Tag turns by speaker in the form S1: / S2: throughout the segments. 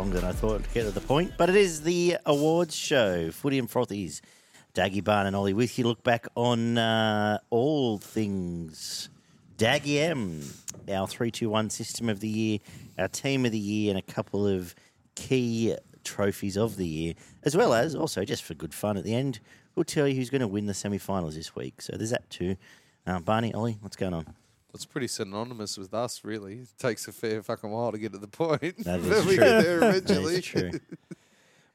S1: Longer than I thought to get to the point, but it is the awards show. Footy and Frothies. Daggy Barn and Ollie with you. Look back on uh, all things Daggy M, our 321 system of the year, our team of the year, and a couple of key trophies of the year, as well as also just for good fun at the end, we'll tell you who's going to win the semi finals this week. So there's that too. Uh, Barney, Ollie, what's going on?
S2: It's pretty synonymous with us, really. It takes a fair fucking while to get to the point.
S1: That
S2: but
S1: is
S2: we
S1: true.
S2: get there eventually.
S1: is true.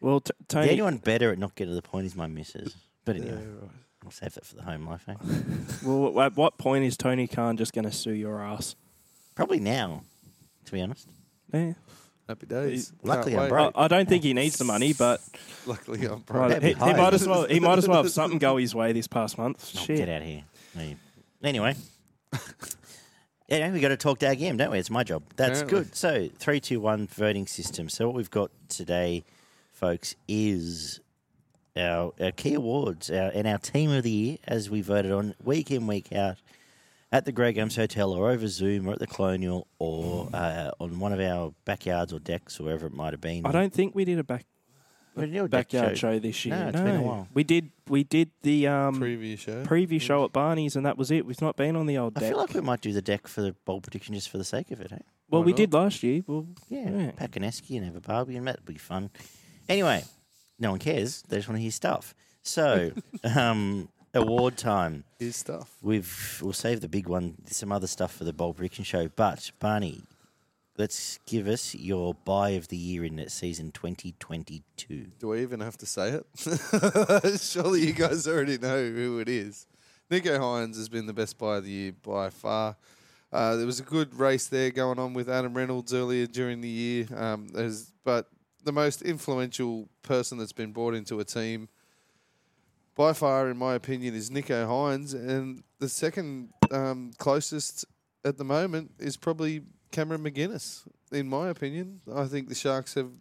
S3: Well, t-
S1: The
S3: Tony.
S1: anyone better at not getting to the point is my missus. But
S2: Yeah,
S1: anyway,
S2: right.
S1: I'll save that for the home life, eh?
S3: Well, at what point is Tony Khan just going to sue your ass?
S1: Probably now, to be honest.
S3: Yeah.
S2: Happy days.
S1: Luckily
S2: Can't
S1: I'm
S2: wait.
S1: broke.
S3: I, I don't think he needs the money, but
S2: Luckily, I'm
S3: right,
S2: broke.
S3: He, he might as well. He might as well have something go his way this past month.
S1: Oh,
S3: Shit.
S1: get out here. No. Anyway. Yeah, we got to talk Dag M, don't we? It's my job. That's
S2: Apparently.
S1: good. So, three, two, one voting system. So, what we've got today, folks, is our, our key awards our, and our team of the year as we voted on week in, week out at the Greg Gums Hotel or over Zoom or at the Colonial or uh, on one of our backyards or decks or wherever it might have been.
S3: I don't think we did a back
S1: We didn't do a deck
S3: backyard show. this year.
S1: No, it's been a while.
S3: We did. We did the um,
S2: Preview show.
S3: preview show at Barney's, and that was it. We've not been on the old deck.
S1: I
S3: deck.
S1: feel like we might do the deck for the bowl prediction just for the sake of it, eh?
S3: well,
S2: Why
S3: we
S2: not?
S3: did last year. Well,
S1: Yeah,
S3: Yeah.
S1: pack an esky and have a barbie, and that'd be fun. Anyway, no one cares. They just want to hear stuff. So, um, award time.
S2: His stuff.
S1: We've we'll save the big one. Some other stuff for the bowl prediction show. But Barney, let's give us your buy of the year in season 2022.
S2: Do I even have to say it? Surely you guys already know who it is. Nicho Hynes has been the best buy of the year by far. Uh, there was a good race there going on with Adam Reynolds earlier during the year. Um, but the most influential person that's been brought into a team by far, in my opinion, is Nicho Hynes. And the second um, closest at the moment is probably Cameron McInnes, in my opinion. I think the Sharks have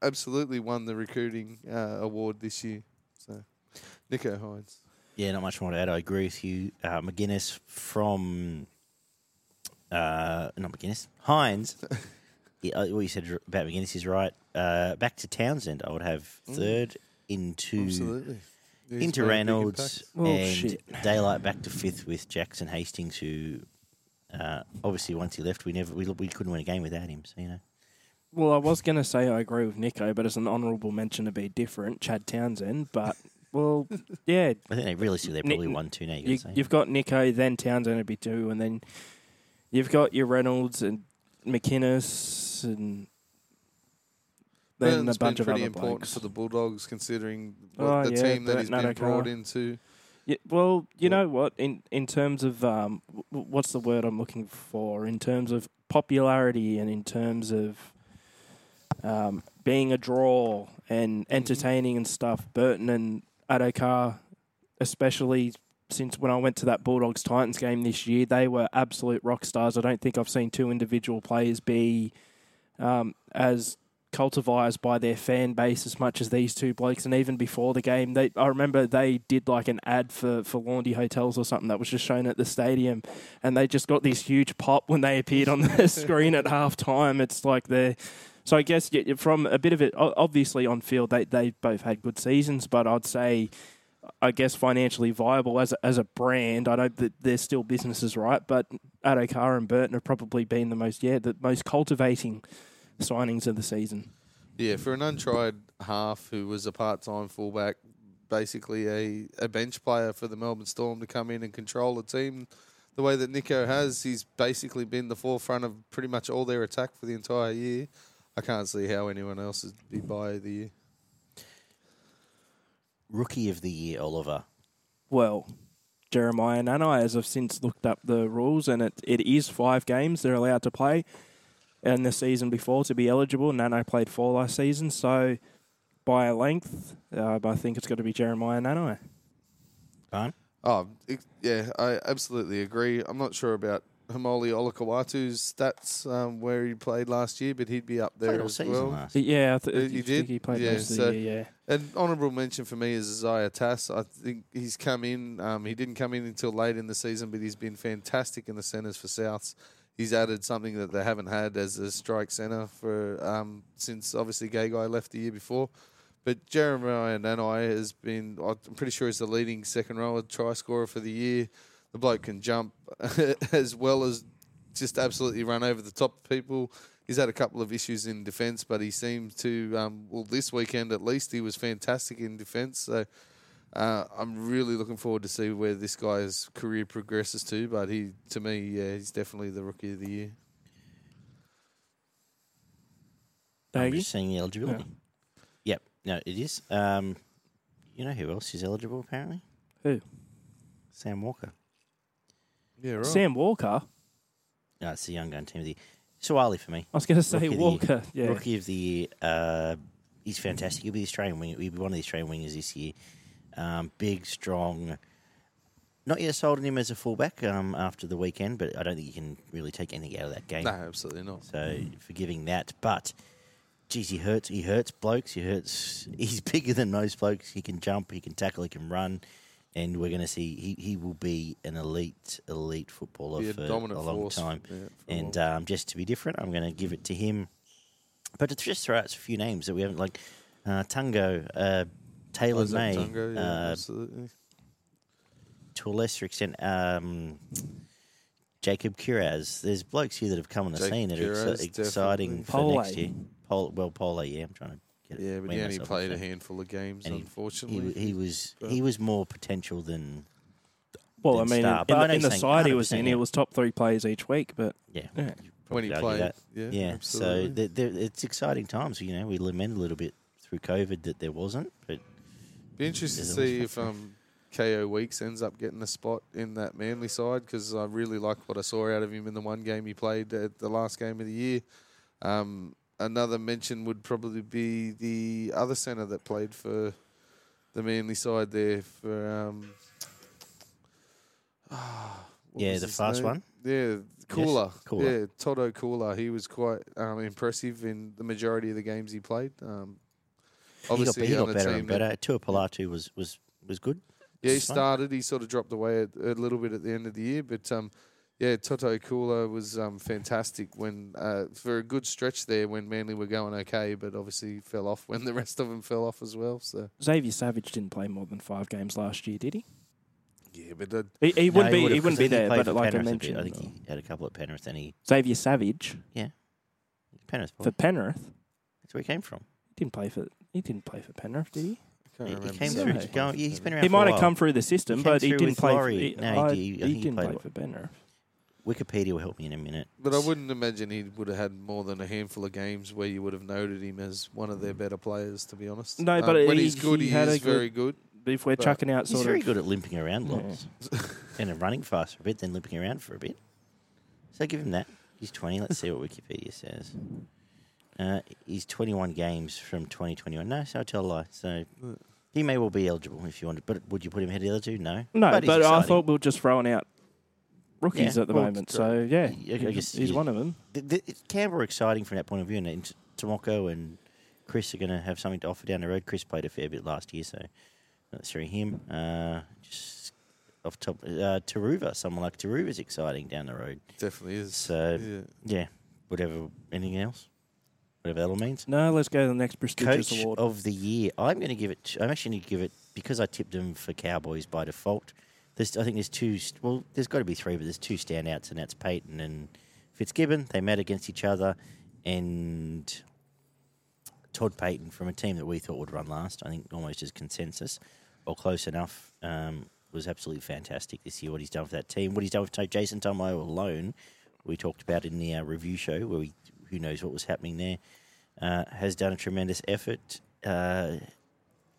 S2: absolutely won the recruiting uh, award this year. So, Nicho Hynes.
S1: Yeah, not much more to add. I agree with you. Uh, McInnes from, uh, not McInnes, Hynes. yeah, uh, what you said about McInnes is right. Uh, back to Townsend, I would have third into
S2: Absolutely. He's
S1: into
S2: made a big
S1: Reynolds
S2: impact.
S3: Oh,
S1: and. Daylight back to fifth with Jackson Hastings, who uh, obviously once he left, we never we, we couldn't win a game without him. So you know,
S3: well, I was going to say I agree with Nicho, but as an honourable mention to be different, Chad Townsend. But well, yeah,
S1: I think they realistically they're probably
S3: Nick-
S1: won two now. You
S3: you,
S1: gotta say.
S3: you've got Nicho, then Townsend would be two, and then you've got your Reynolds and McInnes and then
S2: Burton's
S3: a bunch
S2: been
S3: of
S2: pretty
S3: other
S2: important
S3: blokes.
S2: for the Bulldogs, considering what
S3: Oh,
S2: the
S3: yeah,
S2: team that he's been brought into.
S3: Yeah, well, you know what? In in terms of um, w- what's the word I'm looking for? In terms of popularity and in terms of um, being a draw and entertaining and stuff, Burton and Addo-Carr, especially since when I went to that Bulldogs Titans game this year, they were absolute rock stars. I don't think I've seen two individual players be um, as cultivized by their fan base as much as these two blokes. And even before the game, they I remember they did like an ad for for Laundy Hotels or something that was just shown at the stadium, and they just got this huge pop when they appeared on the screen at half time. It's like they're. So I guess from a bit of it, obviously on field they they both had good seasons, but I'd say. I guess financially viable as a, as a brand. I know that there's still businesses, right? But Addo-Carr and Burton have probably been the most, yeah, the most cultivating signings of the season.
S2: Yeah, for an untried half who was a part-time fullback, basically a, a bench player for the Melbourne Storm to come in and control the team the way that Nicho has, he's basically been the forefront of pretty much all their attack for the entire year. I can't see how anyone else would be by the year.
S1: Rookie of the year, Oliver.
S3: Well, Jeremiah Nanai, as I've since looked up the rules, and it, it is five games they're allowed to play. And the season before to be eligible, Nanai played four last season, so by a length, uh, I think it's got to be Jeremiah Nanai.
S1: Fine.
S2: Oh, it, yeah, I absolutely agree. I'm not sure about Haumole Olakau'atu's stats um, where he played last year, but he'd be up there
S1: Played all
S2: as
S1: season
S2: well.
S1: last.
S3: Yeah, I th-
S2: Uh,
S3: I
S2: you
S3: think
S2: did?
S3: he played
S2: Yeah,
S3: most of
S2: so-
S3: the year,
S2: An honourable mention for me is Isaiah Tass. I think he's come in. Um, he didn't come in until late in the season, but he's been fantastic in the centres for Souths. He's added something that they haven't had as a strike centre for um, since obviously Gagai left the year before. But Jeremiah Nanai has been, I'm pretty sure he's the leading second rower try scorer for the year. The bloke can jump as well as just absolutely run over the top of people. He's had a couple of issues in defence, but he seems to, um, well, this weekend at least, he was fantastic in defence. So uh, I'm really looking forward to see where this guy's career progresses to. But he, to me, yeah, he's definitely the rookie of the year.
S1: I'm
S3: Daggy?
S1: just seeing the eligibility. Yep, no, it is. Um, you know who else is eligible apparently?
S3: Who?
S1: Sam Walker.
S2: Yeah, right.
S3: Sam Walker.
S1: No, it's the young gun team of the year. Suaalii for me.
S3: I was going to say
S1: Rookie of the year.
S3: Walker. Yeah.
S1: Rookie of the year. Uh, he's fantastic. He'll be the Australian wing. He'll be one of the Australian wingers this year. Um, big, strong. Not yet sold on him as a fullback um, after the weekend, but I don't think you can really take anything out of that game.
S2: No, absolutely not.
S1: So forgiving that, but geez, he hurts. He hurts blokes. He hurts. He's bigger than most blokes. He can jump. He can tackle. He can run. And we're going to see he, he will be an elite elite footballer
S2: Be a
S1: for a long
S2: force.
S1: time.
S2: Yeah,
S1: And um, just to be different, I'm going to give it to him. But to just throw out a few names that we haven't like uh, Tungo, uh, Taylor May,
S2: Tungo, yeah,
S1: uh,
S2: absolutely.
S1: to a lesser extent, um, Jacob Kiraz. There's blokes here that have come on the
S2: Jacob
S1: scene that
S2: Kiraz,
S1: are exci- exciting for
S3: Pole.
S1: next year. Pole, well, Pole, yeah, I'm trying to get it.
S2: Yeah, but
S1: wean
S2: he only played a handful of games,
S1: And
S2: unfortunately.
S1: He, he was
S2: But-
S1: he was more potential than
S3: Well, I mean,
S1: star.
S3: in,
S1: But
S3: in,
S1: know
S3: in the side he was in,
S1: yeah.
S3: he was top three players each week. But
S1: yeah.
S3: Yeah.
S2: when he played.
S1: that.
S2: Yeah,
S1: Yeah,
S2: absolutely.
S1: so th there it's exciting times. You know, we lament a little bit through COVID that there wasn't, but
S2: Be interested to see if um, Kaeo Weekes ends up getting a spot in that Manly side because I really like what I saw out of him in the one game he played at the last game of the year. Um, another mention would probably be the other centre that played for the Manly side there for. Um, ah,
S1: yeah, the fast
S2: name?
S1: one.
S2: Yeah, Koula.
S1: Koula.
S2: Yeah, Toto Koula. He was quite um, impressive in the majority of the games he played. Um,
S1: He got,
S2: obviously,
S1: he got
S2: on a
S1: better
S2: team
S1: and
S2: that-
S1: better. Tua Palatu was was was good.
S2: yeah, he started. He sort of dropped away a, a little bit at the end of the year, but um, yeah, Toto Koula was um, fantastic when uh, for a good stretch there when Manly were going okay, but obviously fell off when the rest of them fell off as well. So
S3: Xavier Savage didn't play more than five games last year, did he?
S2: yeah, but uh,
S3: He, he
S1: No,
S3: wouldn't be.
S1: would've,
S3: He
S1: 'cause
S3: wouldn't be there. But like I
S1: Penrith a bit.
S3: mentioned,
S1: I think he had a couple at Penrith, and he
S3: Xavier Savage Yeah,
S1: Penrith. Boy.
S3: for Penrith
S1: That's where he came from.
S3: didn't play for. He didn't play for Penrith, did he?
S1: He, he came
S3: so
S1: through.
S3: much.
S1: go- yeah, he's been around.
S3: He might have come through the system,
S1: He
S3: but he didn't play.
S1: Laurie.
S3: For,
S1: No, he
S3: I-
S1: did. I think he
S3: didn't
S1: played
S3: play for Penrith.
S1: Wikipedia will help me in a minute.
S2: But I wouldn't imagine he would have had more than a handful of games where you would have noted him as one of their better players. To be honest,
S3: No,
S2: Um,
S3: but
S2: when
S3: he-
S2: he's good,
S3: he
S2: he, is
S3: a good-
S2: very good.
S3: If we're
S2: But
S3: chucking out
S1: He's very
S3: of,
S1: good at limping around
S3: Yeah.
S1: lots and running fast for a bit, then limping around for a bit. So give him that. He's 20. Let's see what Wikipedia says. Uh, he's 21 games from 2021. No, so I tell a lie. So he may well be eligible if you wanted. But would you put him ahead of the other two? No.
S3: no, but,
S1: he's
S3: I
S1: exciting.
S3: thought we were just throwing out rookies
S1: Yeah,
S3: at the
S1: well,
S3: moment. So yeah,
S1: I- I guess
S3: he's
S1: you-
S3: one of them.
S1: the, the, Canberra are exciting from that point of view, and, and Timoko and Kris are going to have something to offer down the road. Kris played a fair bit last year, so let's see him. Uh, just off top, uh, Taruva, someone like Taruva is exciting down the road.
S2: Definitely is.
S1: So
S2: yeah.
S1: yeah, whatever. Anything else? Whatever that all means.
S3: No, let's go to the next prestigious
S1: Coach
S3: award.
S1: of the year. I'm going to give it. I'm actually going to give it because I tipped him for Cowboys by default. There's, I think there's two. Well, there's got to be three, but there's two standouts, and that's Payten and Fitzgibbon. They met against each other, and Todd Payten from a team that we thought would run last. I think almost as consensus or close enough. Um, was absolutely fantastic this year. What he's done for that team, what he's done with Jason Tomo alone, we talked about in the uh, review show where we who knows what was happening there. Uh, has done a tremendous effort. Uh,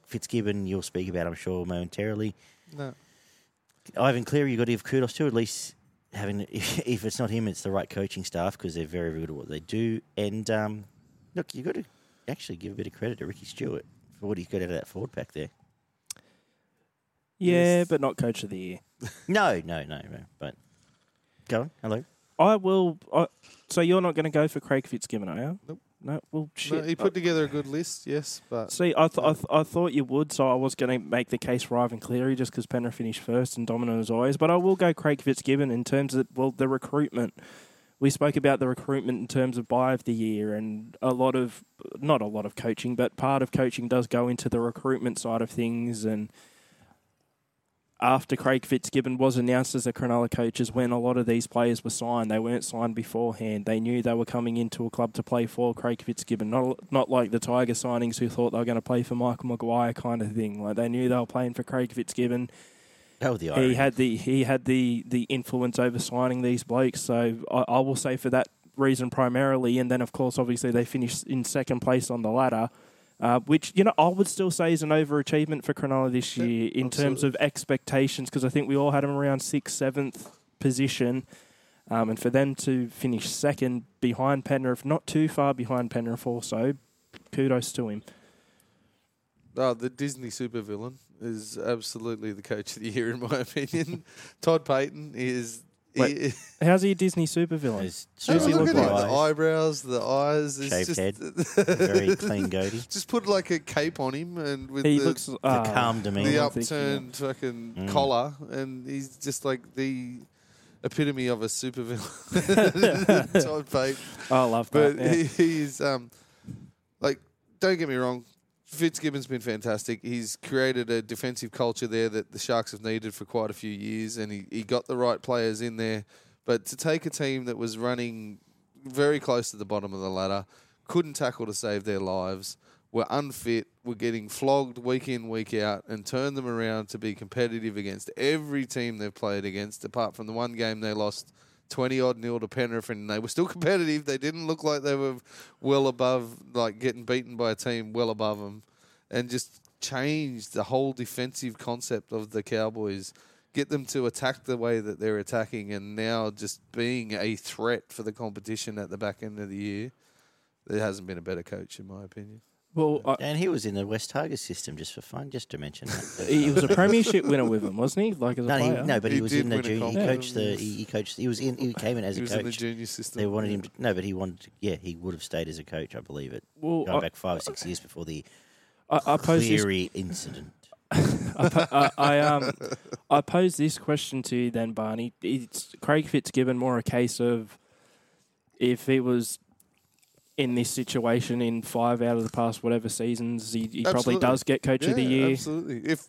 S1: Fitzgibbon, you'll speak about, I'm sure, momentarily.
S2: No.
S1: Ivan Cleary, you've got to give kudos to, at least having, if it's not him, it's the right coaching staff because they're very, very good at what they do. And um, look, you've got to actually give a bit of credit to Ricky Stuart for what he's got out of that forward pack there.
S3: yeah,
S2: Yes.
S3: but not coach of the year.
S1: No, no, no, no. But go on. Hello.
S3: I will. I, so you're not going to go for Craig Fitzgibbon, are you?
S2: Nope.
S3: No. Well, shit.
S2: No, he put together a good list, yes, but
S3: See, I, th- I, th- I thought you would, so I was going to make the case for Ivan Cleary just because Penrith finished first and dominant as always. But I will go Craig Fitzgibbon in terms of well the recruitment we spoke about the recruitment in terms of buy of the year, and a lot of not a lot of coaching, but part of coaching does go into the recruitment side of things. And after Craig Fitzgibbon was announced as a Cronulla coach, is when a lot of these players were signed. They weren't signed beforehand. They knew they were coming into a club to play for Craig Fitzgibbon, not not like the Tiger signings who thought they were going to play for Michael Maguire kind of thing. Like they knew they were playing for Craig Fitzgibbon
S1: That was the
S3: he had the he had the the influence over signing these blokes. So I, I will say for that reason primarily, and then of course obviously they finished in second place on the ladder, uh, which you know I would still say is an overachievement for Cronulla this
S2: Yeah,
S3: year in terms of expectations because I think we all had them around sixth, seventh position. Um, and for them to finish second behind Penrith, not too far behind Penrith, also, kudos to him.
S2: Oh, the Disney supervillain is absolutely the coach of the year, in my opinion. Todd Payten is.
S3: Wait, How's he a Disney supervillain?
S1: Those
S3: Who does he
S2: look
S3: look
S2: at him,
S3: like?
S2: the eyebrows, the eyes. It's
S1: Shaved
S2: just,
S1: head. very clean goatee.
S2: Just put like a cape on him and with
S3: He
S2: the,
S3: looks
S1: The
S3: uh,
S1: calm demeanour.
S2: the
S3: I'm thinking of-
S2: upturned fucking
S1: Mm.
S2: collar, and he's just like the epitome of a supervillain. Todd Payten.
S3: I love that.
S2: But
S3: yeah.
S2: he, he's um, like, don't get me wrong. Fitzgibbon's been fantastic. He's created a defensive culture there that the Sharks have needed for quite a few years, and he, he got the right players in there. But to take a team that was running very close to the bottom of the ladder, couldn't tackle to save their lives, were unfit, were getting flogged week in, week out, and turn them around to be competitive against every team they've played against, apart from the one game they lost 20 odd nil to Penrith, and they were still competitive. They didn't look like they were well above, like getting beaten by a team well above them, and just changed the whole defensive concept of the Cowboys. Get them to attack the way that they're attacking, and now just being a threat for the competition at the back end of the year. There hasn't been a better coach, in my opinion.
S3: Well, I,
S1: And he was in the West Tigers system just for fun, just to mention that.
S3: he was a premiership winner with them, wasn't he? Like as a
S1: No, he,
S3: player.
S1: no, but he,
S2: He
S1: was in the junior. He
S2: comp.
S1: coached the. He, he coached. He was in. He came in as
S2: he
S1: a
S2: was in the junior system.
S1: They wanted him. To, no, but he wanted. To, yeah, he would have stayed as a coach. I believe it.
S3: Well,
S1: Going
S3: I,
S1: back five or six years before the
S3: I, I pose this.
S1: Incident.
S3: I, I, I um, I pose this question to you then, Barney. It's Craig Fitzgibbon more a case of if he was in this situation in five out of the past whatever seasons, he, he probably does get coach of the year.
S2: Absolutely. If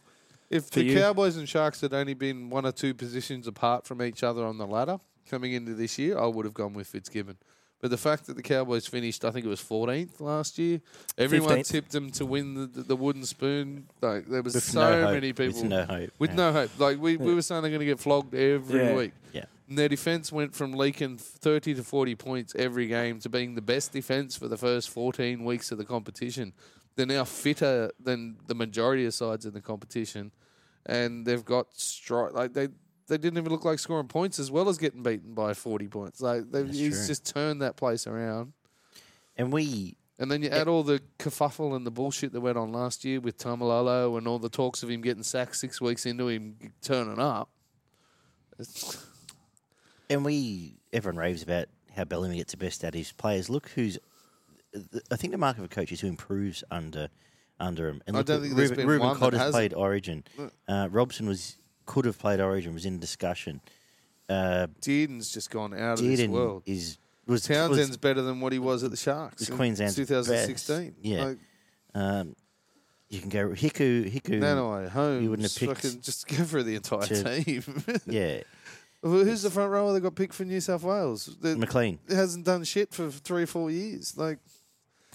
S2: if the
S3: you?
S2: Cowboys and Sharks had only been one or two positions apart from each other on the ladder coming into this year, I would have gone with Fitzgibbon. But the fact that the Cowboys finished, I think it was 14th last year, everyone
S3: 15th.
S2: tipped them to win the, the, the wooden spoon. Like there was
S1: With
S2: so
S1: no hope.
S2: many people
S1: With no hope.
S2: with
S1: yeah.
S2: no hope. Like we, we were saying, they're going to get flogged every
S3: Yeah.
S2: week.
S1: Yeah.
S2: And their defense went from leaking 30 to 40 points every game to being the best defense for the first 14 weeks of the competition. They're now fitter than the majority of sides in the competition, and they've got stri- like they they didn't even look like scoring points as well as getting beaten by 40 points. Like they've
S1: That's
S2: he's
S1: true.
S2: just turned that place around.
S1: And we.
S2: And then you add all the kerfuffle and the bullshit that went on last year with Taumalolo and all the talks of him getting sacked six weeks into him turning up. It's,
S1: And we, everyone raves about how Bellamy gets the best out of his players. Look who's, I think the mark of a coach is who improves under under him. And
S2: I don't think there's
S1: Reuben,
S2: been
S1: Reuben
S2: one hasn't.
S1: played Origin. Uh, Robson was could have played Origin, was in discussion. Uh,
S2: Dearden's just gone out of this
S1: Dearden
S2: world.
S1: is was
S2: Townsend's
S1: was,
S2: better than what he was at the Sharks.
S1: was
S2: in
S1: Queensland's
S2: 2016.
S1: best. Yeah.
S2: Like,
S1: um, you can go Hiku Hiku.
S2: Nano Holmes.
S1: you wouldn't have picked
S2: fucking just go for the entire
S1: to-
S2: team.
S1: Yeah,
S2: Well, Who's the front rower that got picked for New South Wales? That
S1: McLean.
S2: hasn't done shit for three or four years. Like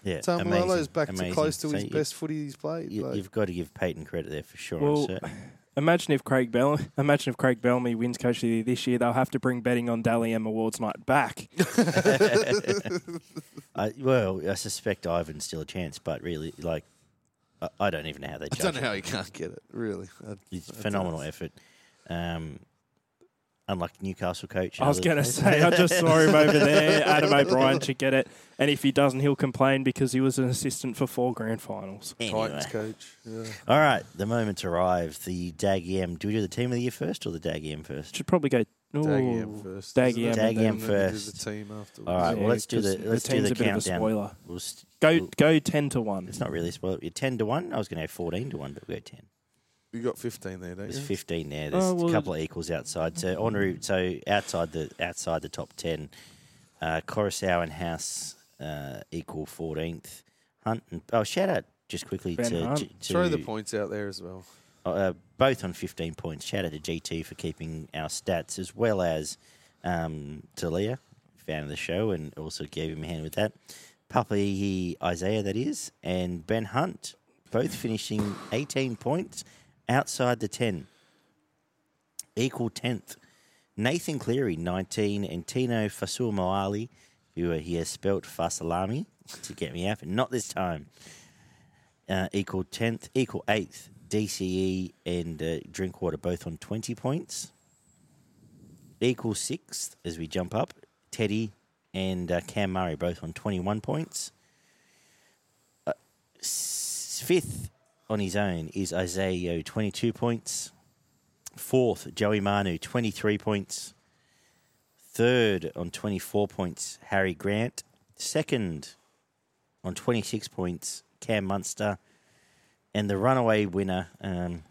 S1: Yeah,
S2: Taumalolo's
S1: amazing,
S2: back
S1: amazing.
S2: to close to
S1: So
S2: his
S1: you-
S2: best footy he's played.
S1: You,
S2: like,
S1: you've got to give Payten credit there for sure.
S3: Well,
S1: I'm certain.
S3: Imagine if Craig Bell, imagine if Craig Bellamy wins coach of the year this year, they'll have to bring betting on Dally M Awards night back.
S1: I, well, I suspect Ivan's still a chance, but really, like, I, I don't even know how they
S2: I
S1: judge.
S2: don't know
S1: it.
S2: how he can't get it. Really, I-
S1: It's
S2: I don't
S1: phenomenal
S2: know.
S1: effort. Um, unlike Newcastle coach.
S3: I was going to say, I just saw him over there. Adam O'Brien should get it. And if he doesn't, he'll complain because he was an assistant for four grand finals.
S1: Anyway.
S2: Titans coach. Yeah.
S1: All right, the moment's arrived. The Dag M. Do we do the team of the year first or the Dag M first?
S3: Should probably go.
S2: Daggy M
S3: Ooh,
S2: first.
S3: Daggy
S2: isn't
S3: M
S2: it?
S1: Daggy
S3: and
S1: M
S3: then-
S2: And then we do
S1: first.
S2: the team afterwards.
S1: All right, well, let's do the- let's do
S3: team's
S1: the
S3: a bit of a
S1: countdown.
S3: spoiler.
S1: We'll st-
S3: Go
S1: we'll-
S3: go ten to one.
S1: It's not really spoiled. You're 10 to 1. I was going to go 14 to 1, but we'll go 10.
S2: You got 15 there, don't
S1: There's 15 there. There's
S3: Oh, well-
S1: a couple of equals outside. So, en route, so outside the outside the top 10, Uh, Coruscant and House uh, equal 14th. Hunt and oh, shout out just quickly
S3: Ben
S1: to,
S3: Hunt.
S1: to,
S2: Throw the points out there as well.
S1: uh, both on 15 points. Shout out to GT for keeping our stats, as well as um, Talia, fan of the show, and also gave him a hand with that. Puppy Isaiah, that is, and Ben Hunt, both finishing 18 points outside the 10. Equal 10th. Nathan Cleary, 19, and Tino Fa'asuamaleaui, who uh, he has spelt Fasalami to get me out, but not this time uh, equal 10th, equal 8th. DCE and uh, Drinkwater both on 20 points. Equal 6th as we jump up. Teddy and uh, Cam Murray both on 21 points. Uh, fifth on his own is Isaah Yeo, 22 points. Fourth, Joey Manu, 23 points. Third on 24 points, Harry Grant. Second on 26 points, Cam Munster. And the runaway winner, um,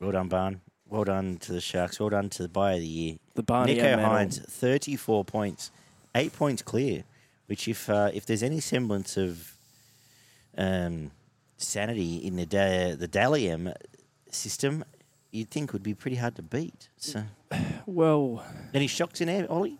S1: well done, Barn. Well done to the Sharks. Well done to the buy of the year.
S3: The Barney Nicho.
S1: Hynes, 34 points, eight points clear, which if uh, if there's any semblance of um, sanity in the da- the Dally M system, you'd think would be pretty hard to beat. So,
S3: Well,
S1: any shocks in there, Ollie?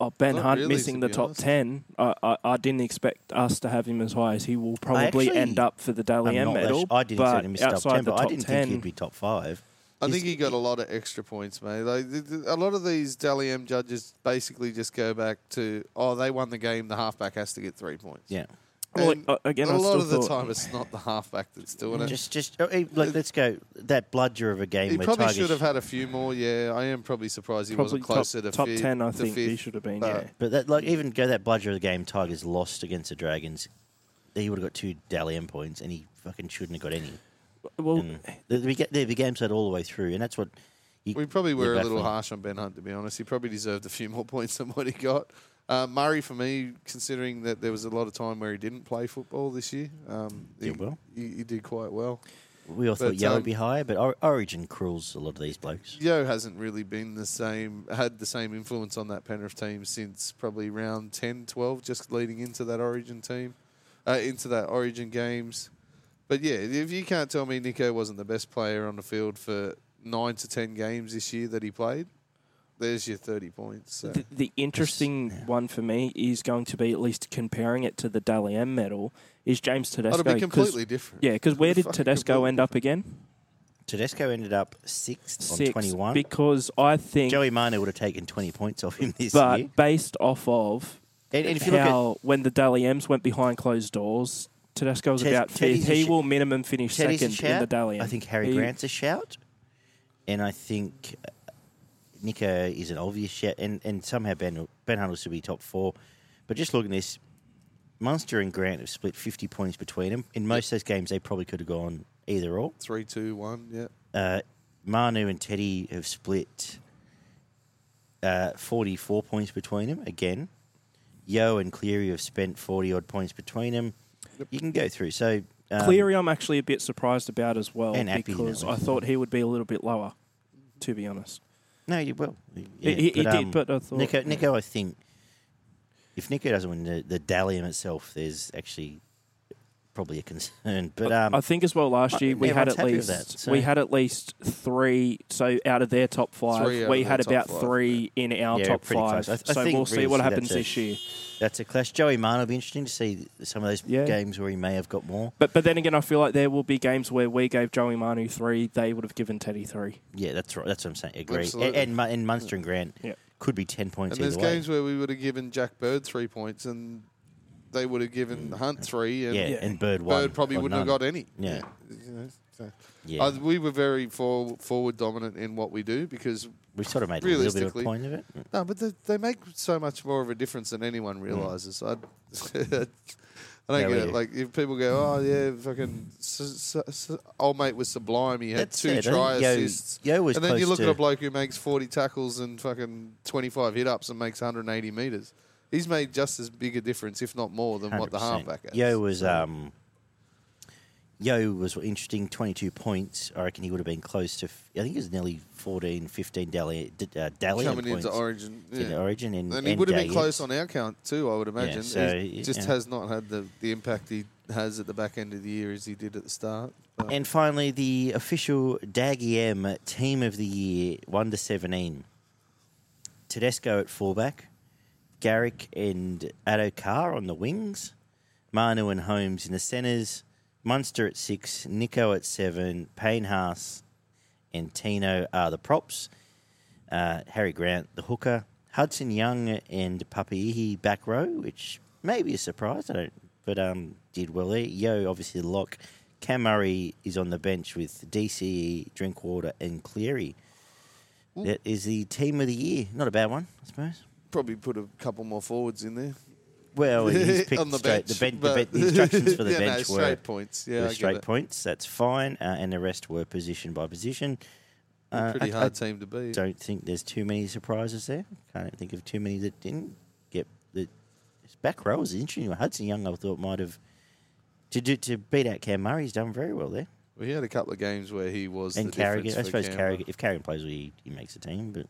S3: oh, Ben
S2: Not
S3: Hunt
S2: really,
S3: missing
S2: to
S3: the
S2: be
S3: top
S2: honest.
S3: 10. I, I, I didn't expect us to have him as high as he will probably
S1: actually-
S3: end up for the Dally
S1: I'm
S3: M
S1: not that
S3: medal.
S1: sh- I didn't
S3: but
S1: expect him to top
S3: outside
S1: 10,
S3: the
S1: but I
S3: top
S1: didn't
S3: 10,
S1: think he'd be top five.
S2: I think he got a lot of extra points, mate. Like th- th- a lot of these Dally M judges basically just go back to, oh, they won the game. The halfback has to get three points.
S1: Yeah.
S3: Well,
S2: And
S3: uh, again,
S2: a
S3: I
S2: lot
S3: still
S2: of the
S3: thought-
S2: time, it's not the halfback that's doing it.
S1: Just, just oh, hey, look, let's go. That bludger of a game
S2: He
S1: where
S2: probably
S1: Tiger
S2: should have had a few more. Yeah, I am probably surprised he
S3: probably
S2: wasn't closer
S3: top,
S2: to
S3: top
S2: fifth,
S3: 10, I
S2: to
S3: think he should have been,
S2: but-
S3: yeah.
S1: But that, like, even go that bludger of the game. Tigers lost against the Dragons. He would have got two Dally points, and he fucking shouldn't have got any.
S3: Well,
S1: And the, the, the, the game said all the way through, and that's what. You,
S2: We probably
S1: you're
S2: were a little
S1: baffling.
S2: harsh on Ben Hunt, to be honest. He probably deserved a few more points than what he got. Uh, Murray, for me, considering that there was a lot of time where he didn't play football this year, um, he,
S1: Did well.
S2: He, he did quite well.
S1: We all thought
S2: But,
S1: Yeo would
S2: um,
S1: be higher, but Or- Origin cruels a lot of these blokes.
S2: Yeo hasn't really been the same, had the same influence on that Penrith team since probably round 10, 12, just leading into that Origin team, uh, into that Origin games. But yeah, if you can't tell me Nicho wasn't the best player on the field for nine to 10 games this year that he played, there's your 30 points. So.
S3: The, the interesting
S1: yeah.
S3: one for me is going to be at least comparing it to the Dally M medal is James Tedesco.
S2: That'll be
S3: 'cause-
S2: completely different.
S3: Yeah, because where did
S2: Fucking
S3: Tedesco
S2: completely
S3: end up again?
S1: Tedesco ended up sixth on 21.
S3: Because I think,
S1: Joey Manu would have taken 20 points off him this
S3: but
S1: year.
S3: But based off of
S1: And, and if you look at
S3: when the Dally M's went behind closed doors, Tedesco was
S1: Ted-
S3: about
S1: Teddy's
S3: fifth. He
S1: sh-
S3: will minimum finish
S1: Teddy's
S3: second in the
S1: shout,
S3: Dally M.
S1: I think Harry
S3: He-
S1: Grant's a shout, and I think Nicho is an obvious shout, and, and somehow Ben Ben Hunt will be top four. But just looking at this, Munster and Grant have split 50 points between them. In most of those games, they probably could have gone either or.
S2: Three, two, one. Yeah.
S1: Uh, Manu and Teddy have split uh, 44 points between them again. Yeo and Cleary have spent 40 odd points between them. You can go through. So um,
S3: Cleary, I'm actually a bit surprised about as well
S1: And Appy,
S3: because I thought he would be a little bit lower, to be honest.
S1: No, you will.
S3: He- he- he did, but I thought-
S1: Nicho, Nicho, I think if Nicho doesn't win the, the Dally M itself, there's actually probably a concern. But um,
S3: I think as well last year we had at least
S1: that, so-
S3: we had at least three. So out of their top five, we had about
S2: five,
S3: three in our
S1: Yeah,
S3: top five.
S1: close. I th- I
S3: so
S1: think
S3: we'll see what happens this year.
S1: That's a clash. Joey Martin will be interesting to see some of those
S3: Yeah.
S1: games where he may have got more.
S3: But but then again, I feel like there will be games where we gave Joey Manu three, they would have given Teddy three.
S1: Yeah, that's right. That's what I'm saying. Agree. And,
S2: Absolutely.
S1: and, Mu- and Munster and Grant
S3: Yeah.
S1: could be 10 points
S2: And there's
S1: way.
S2: games where we would have given Jack Bird three points and they would have given Hunt three and
S1: yeah,
S3: Yeah.
S1: and Bird one.
S2: Bird probably wouldn't have got any.
S1: Yeah.
S2: You know, so.
S1: Yeah,
S2: Uh, we were very for, forward dominant in what we do because
S1: we sort of made a little bit of a point of it.
S2: no, but they, they make so much more of a difference than anyone realizes. I, I don't
S1: Yeah,
S2: get it. Like if people go, oh yeah, fucking s- s- s- old mate was sublime. He had
S1: That's
S2: two
S1: it. I
S2: try
S1: think Yeo-
S2: assists.
S1: Yeo was
S2: and then you
S1: close
S2: look
S1: to,
S2: at a bloke who makes 40 tackles and fucking 25 hit ups and makes 180 meters. He's made just as big a difference, if not more, than what the
S1: 100%.
S2: halfback has.
S1: Yeo was um, Yeo was interesting, 22 points. I reckon he would have been close to, I think it was nearly 14, 15 Dally, uh, Dally
S2: Coming
S1: points
S2: into Origin.
S1: in
S2: Yeah.
S1: Origin. And,
S2: And he would have been close on our count too, I would imagine.
S1: Yeah, so,
S2: he just
S1: yeah.
S2: has not had the, the impact he has at the back end of the year as he did at the start. But
S1: And finally, the official Daggy M team of the year, 1 to 17. Tedesco at fullback, Garrick and Addo Carr on the wings, Manu and Holmes in the centres, Munster at 6, Nicho at 7, Payne Haas and Tino are the props, uh, Harry Grant the hooker, Hudson Young and Papali'i back row, which may be a surprise, I don't, but um, did well there. Yeo, obviously the lock. Cam Murray is on the bench with DCE, Drinkwater, and Cleary. That is the team of the year. Not a bad one, I suppose.
S2: probably put a couple more forwards in there.
S1: Well, he's picked
S2: on the
S1: straight,
S2: bench.
S1: the, bench, the, ben- the instructions for the
S2: yeah, no,
S1: bench were,
S2: straight points. Yeah,
S1: straight points. That's fine, uh, and the rest were position by position. Uh,
S2: Pretty
S1: I,
S2: hard
S1: I
S2: team to beat.
S1: don't think there's too many surprises there. Can't think of too many that didn't get the back row was interesting. Hudson Young, I thought might have to do to beat out Cam Murray. He's done very well there.
S2: Well, he had a couple of games where he was
S1: and Carrigan, I suppose Carrigan, if Carrigan plays, well, he, he makes the team. But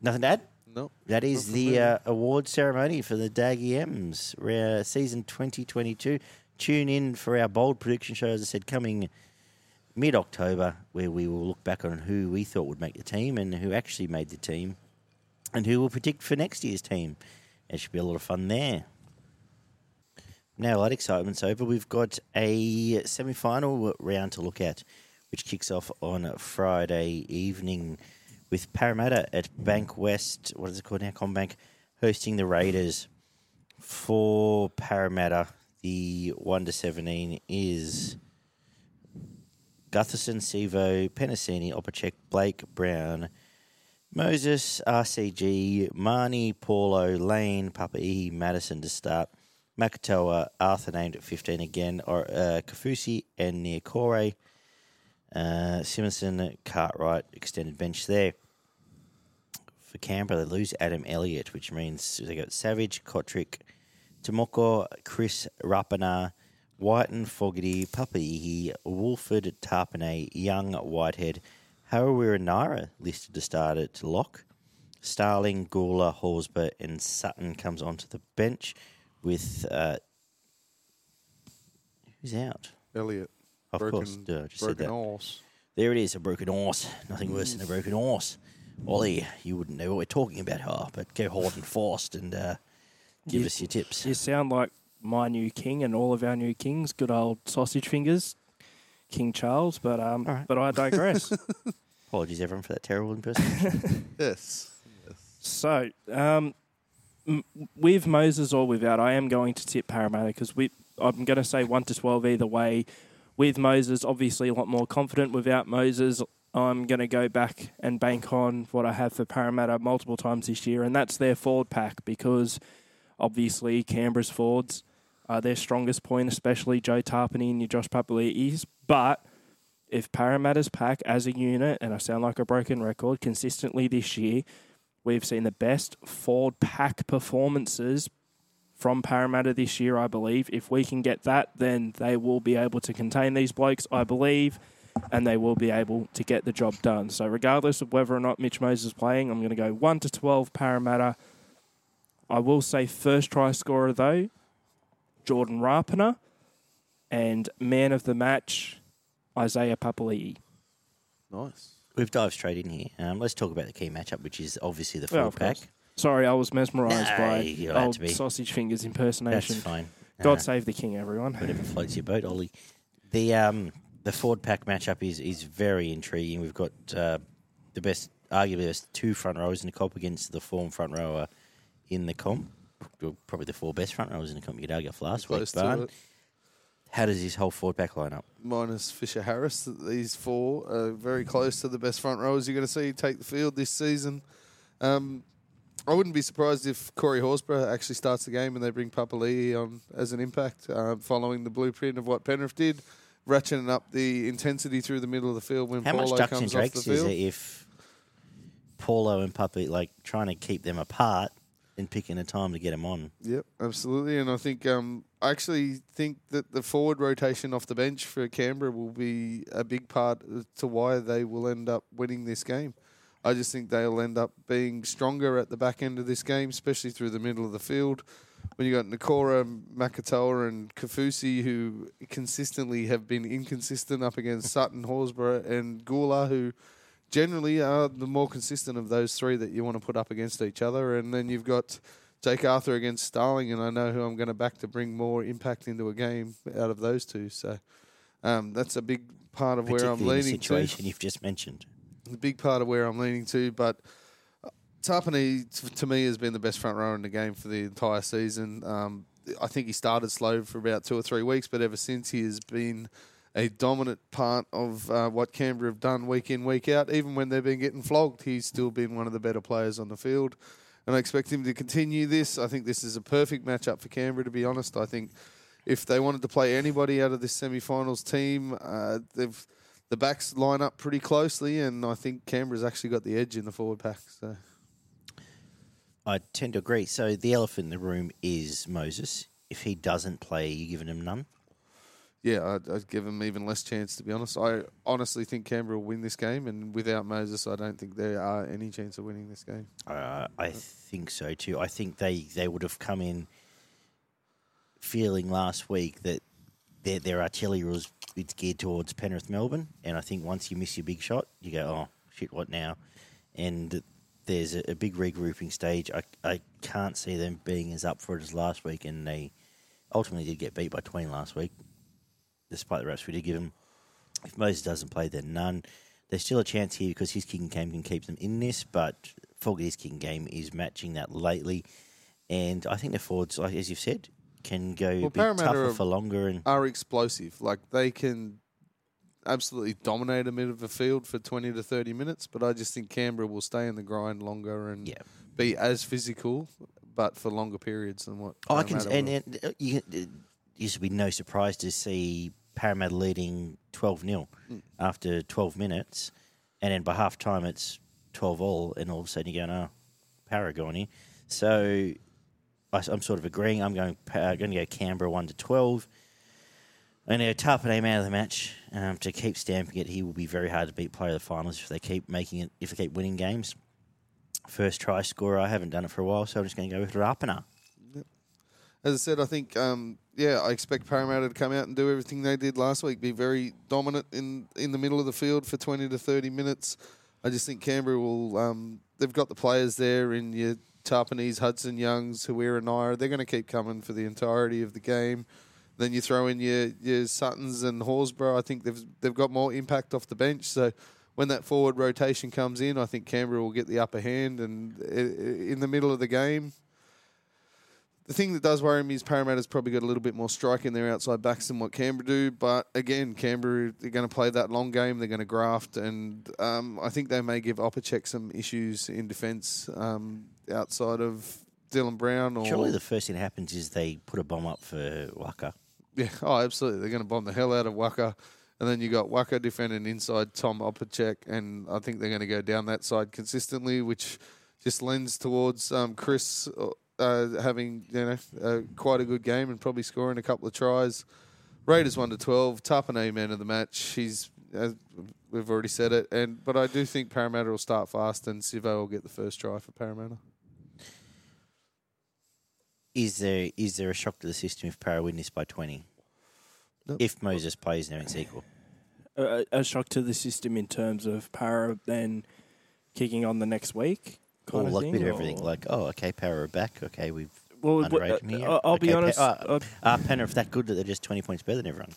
S1: nothing to add.
S2: No,
S1: That is the uh, award ceremony for the Daggy M's uh, season 2022. Tune in for our bold prediction show, as I said, coming mid October, where we will look back on who we thought would make the team and who actually made the team and who will predict for next year's team. It should be a lot of fun there. Now, that excitement's over. We've got a semi final round to look at, which kicks off on Friday evening with Parramatta at Bankwest. What is it called now? CommBank hosting the Raiders. For Parramatta, the 1 to 17 is Gutherson, Sivo, Penisini, Opacic, Blake, Brown, Moses, RCG, Marnie, Paulo, Lane, Papali'i, Matterson to start. Makatoa, Arthur named at 15 again, or uh, Kaufusi and Niukore. Uh, Simonsson, Cartwright, extended bench there. For Canberra, they lose Adam Elliott, which means they got Savage, Cotric, Timoko, Kris Rapana, Wighton, Fogarty, Papalii, Woolford, Tapine, Young, Whitehead, Harawira-Naera listed to start at lock. Starling, Guler, Horsburgh, and Sutton comes onto the bench with uh, who's out?
S2: Elliot.
S1: Of
S2: broken,
S1: course, I just said that.
S2: horse.
S1: There it is, a broken horse. Nothing worse than a broken horse. Ollie, you wouldn't know what we're talking about, huh? But go hard and fast and uh, give
S3: You-
S1: us your tips.
S3: You sound like my new king and all of our new kings, good old sausage fingers, King Charles. But um,
S1: All right.
S3: but I digress.
S1: Apologies, everyone, for that terrible impersonation.
S2: Yes.
S3: so um, m- with Moses or without, I am going to tip Parramatta because we. I'm going to say one to twelve either way. With Moses, obviously a lot more confident. Without Moses, I'm going to go back and bank on what I have for Parramatta multiple times this year, and that's their forward pack because obviously Canberra's forwards are their strongest point, especially Joe Tapine and your Josh Papali'is. But if Parramatta's pack as a unit, and I sound like a broken record, consistently this year, we've seen the best forward pack performances from Parramatta this year, I believe. If we can get that, then they will be able to contain these blokes, I believe, and they will be able to get the job done. So, regardless of whether or not Mitch Moses is playing, I'm going to go 1 to 12 Parramatta. I will say first try scorer, though, Jordan Rapana, and man of the match, Isaiah Papali'i.
S2: Nice.
S1: We've dived straight in here. Um, let's talk about the key matchup, which is obviously the
S3: Well,
S1: full
S3: of
S1: pack.
S3: course. Sorry, I was mesmerised
S1: No,
S3: by old sausage fingers impersonation.
S1: That's
S3: impersonation.
S1: fine.
S3: God
S1: Uh,
S3: save the king, everyone.
S1: whatever floats your boat, Ollie. The um the Ford pack matchup is is very intriguing. We've got uh, the best, arguably best two front rowers in the comp against the form front rower in the comp. Probably the four best front rowers in the comp. You could argue for last week.
S2: Close to
S1: Barn.
S2: it.
S1: How does this whole Ford pack line up?
S2: Minus Fisher Harris. These four are very close to the best front rowers you're going to see take the field this season. Um, I wouldn't be surprised if Corey Horsburgh actually starts the game and they bring Papali'i on as an impact, uh, following the blueprint of what Penrith did, ratcheting up the intensity through the middle of the field when
S1: How
S2: Paulo
S1: much ducks and
S2: comes off the
S1: drakes is
S2: field.
S1: it if Paulo and Puppy like trying to keep them apart? and picking a time to get them on.
S2: Yep, absolutely. And I think um, I actually think that the forward rotation off the bench for Canberra will be a big part to why they will end up winning this game. I just think they'll end up being stronger at the back end of this game, especially through the middle of the field. When you got Niukore, Makatoa, and Kaufusi, who consistently have been inconsistent up against Sutton, Horsburgh, and Guler, who generally are the more consistent of those three that you want to put up against each other. And then you've got Jake Arthur against Starling, and I know who I'm going to back to bring more impact into a game out of those two. So um, that's a big part of where I'm
S1: Particularly the
S2: leaning to
S1: situation you've just mentioned.
S2: a big part of where I'm leaning to. But Tapine, to me, has been the best front rower in the game for the entire season. Um, I think he started slow for about two or three weeks, but ever since he has been a dominant part of uh, what Canberra have done week in, week out. Even when they've been getting flogged, he's still been one of the better players on the field. And I expect him to continue this. I think this is a perfect matchup for Canberra, to be honest. I think if they wanted to play anybody out of this semi-finals team, uh, they've the backs line up pretty closely, and I think Canberra's actually got the edge in the forward pack. So
S1: I tend to agree. So the elephant in the room is Moses. If he doesn't play, you giving him none?
S2: yeah, I'd, I'd give him even less chance. To be honest, I honestly think Canberra will win this game, and without Moses, I don't think there are any chance of winning this game.
S1: Uh, I think so too. I think they, they would have come in feeling last week that their, their artillery was it's geared towards Penrith Melbourne, and I think once you miss your big shot, you go, oh shit, what now? And there's a, a big regrouping stage. I I can't see them being as up for it as last week, and they ultimately did get beat by twenty last week, despite the reps we did give them. If Moses doesn't play, then none. There's still a chance here because his kicking game can keep them in this, but Fogarty's kicking game is matching that lately. And I think the forwards, like as you've said, can go
S2: Well,
S1: a bit
S2: Parramatta
S1: tougher
S2: are-
S1: for longer. And
S2: Are explosive, like they can absolutely dominate a mid of the field for twenty to thirty minutes. But I just think Canberra will stay in the grind longer and
S1: yeah,
S2: be as physical, but for longer periods than what.
S1: oh, I can. And, and uh, you, it used to be no surprise to see Parramatta leading twelve 0
S2: Mm.
S1: after twelve minutes, and then by half time it's twelve all, and all of a sudden you're going, oh, Para here. So I, am sort of agreeing. I'm going uh, going to go Canberra one to twelve. And uh, Tarpaname out of the match um, to keep stamping it. He will be very hard to beat player of the finals if they keep making it. If they keep winning games. First try scorer. I haven't done it for a while, so I'm just going to go with Rapana.
S2: As I said, I think um, yeah, I expect Parramatta to come out and do everything they did last week, be very dominant in in the middle of the field for twenty to thirty minutes. I just think Canberra will. Um, they've got the players there in your Tapines, Hudson Youngs, Huira Naira. They're going to keep coming for the entirety of the game. Then you throw in your your Suttons and Horsburgh. I think they've they've got more impact off the bench. So when that forward rotation comes in, I think Canberra will get the upper hand. And in the middle of the game, the thing that does worry me is Parramatta's probably got a little bit more strike in their outside backs than what Canberra do. But again, Canberra they're going to play that long game. They're going to graft, and um, I think they may give Opacic some issues in defence um, outside of Dylan Brown. Or
S1: Surely the first thing that happens is they put a bomb up for Waqa.
S2: Yeah, oh, absolutely. They're going to bomb the hell out of Waqa. And then you got Waqa defending inside Tom Opacic, and I think they're going to go down that side consistently, which just lends towards um, Kris uh, having you know uh, quite a good game and probably scoring a couple of tries. Raiders one to twelve. Tapine man of the match. He's as we've already said it, and but I do think Parramatta will start fast, and Sivo will get the first try for Parramatta.
S1: Is there is there a shock to the system if Para win this by 20?
S2: Nope.
S1: If Moses plays now it's equal.
S3: a, a shock to the system in terms of Para then kicking on the next week.
S1: Or
S3: Kind of
S1: like
S3: thing,
S1: bit of everything. Like, oh, okay, Para are back. Okay, we've
S3: well,
S1: underrated
S3: w-
S1: him here.
S3: uh, I'll be
S1: Okay, Pa-
S3: honest.
S1: uh,
S3: uh,
S1: Are Penrith that good that they're just 20 points better than everyone?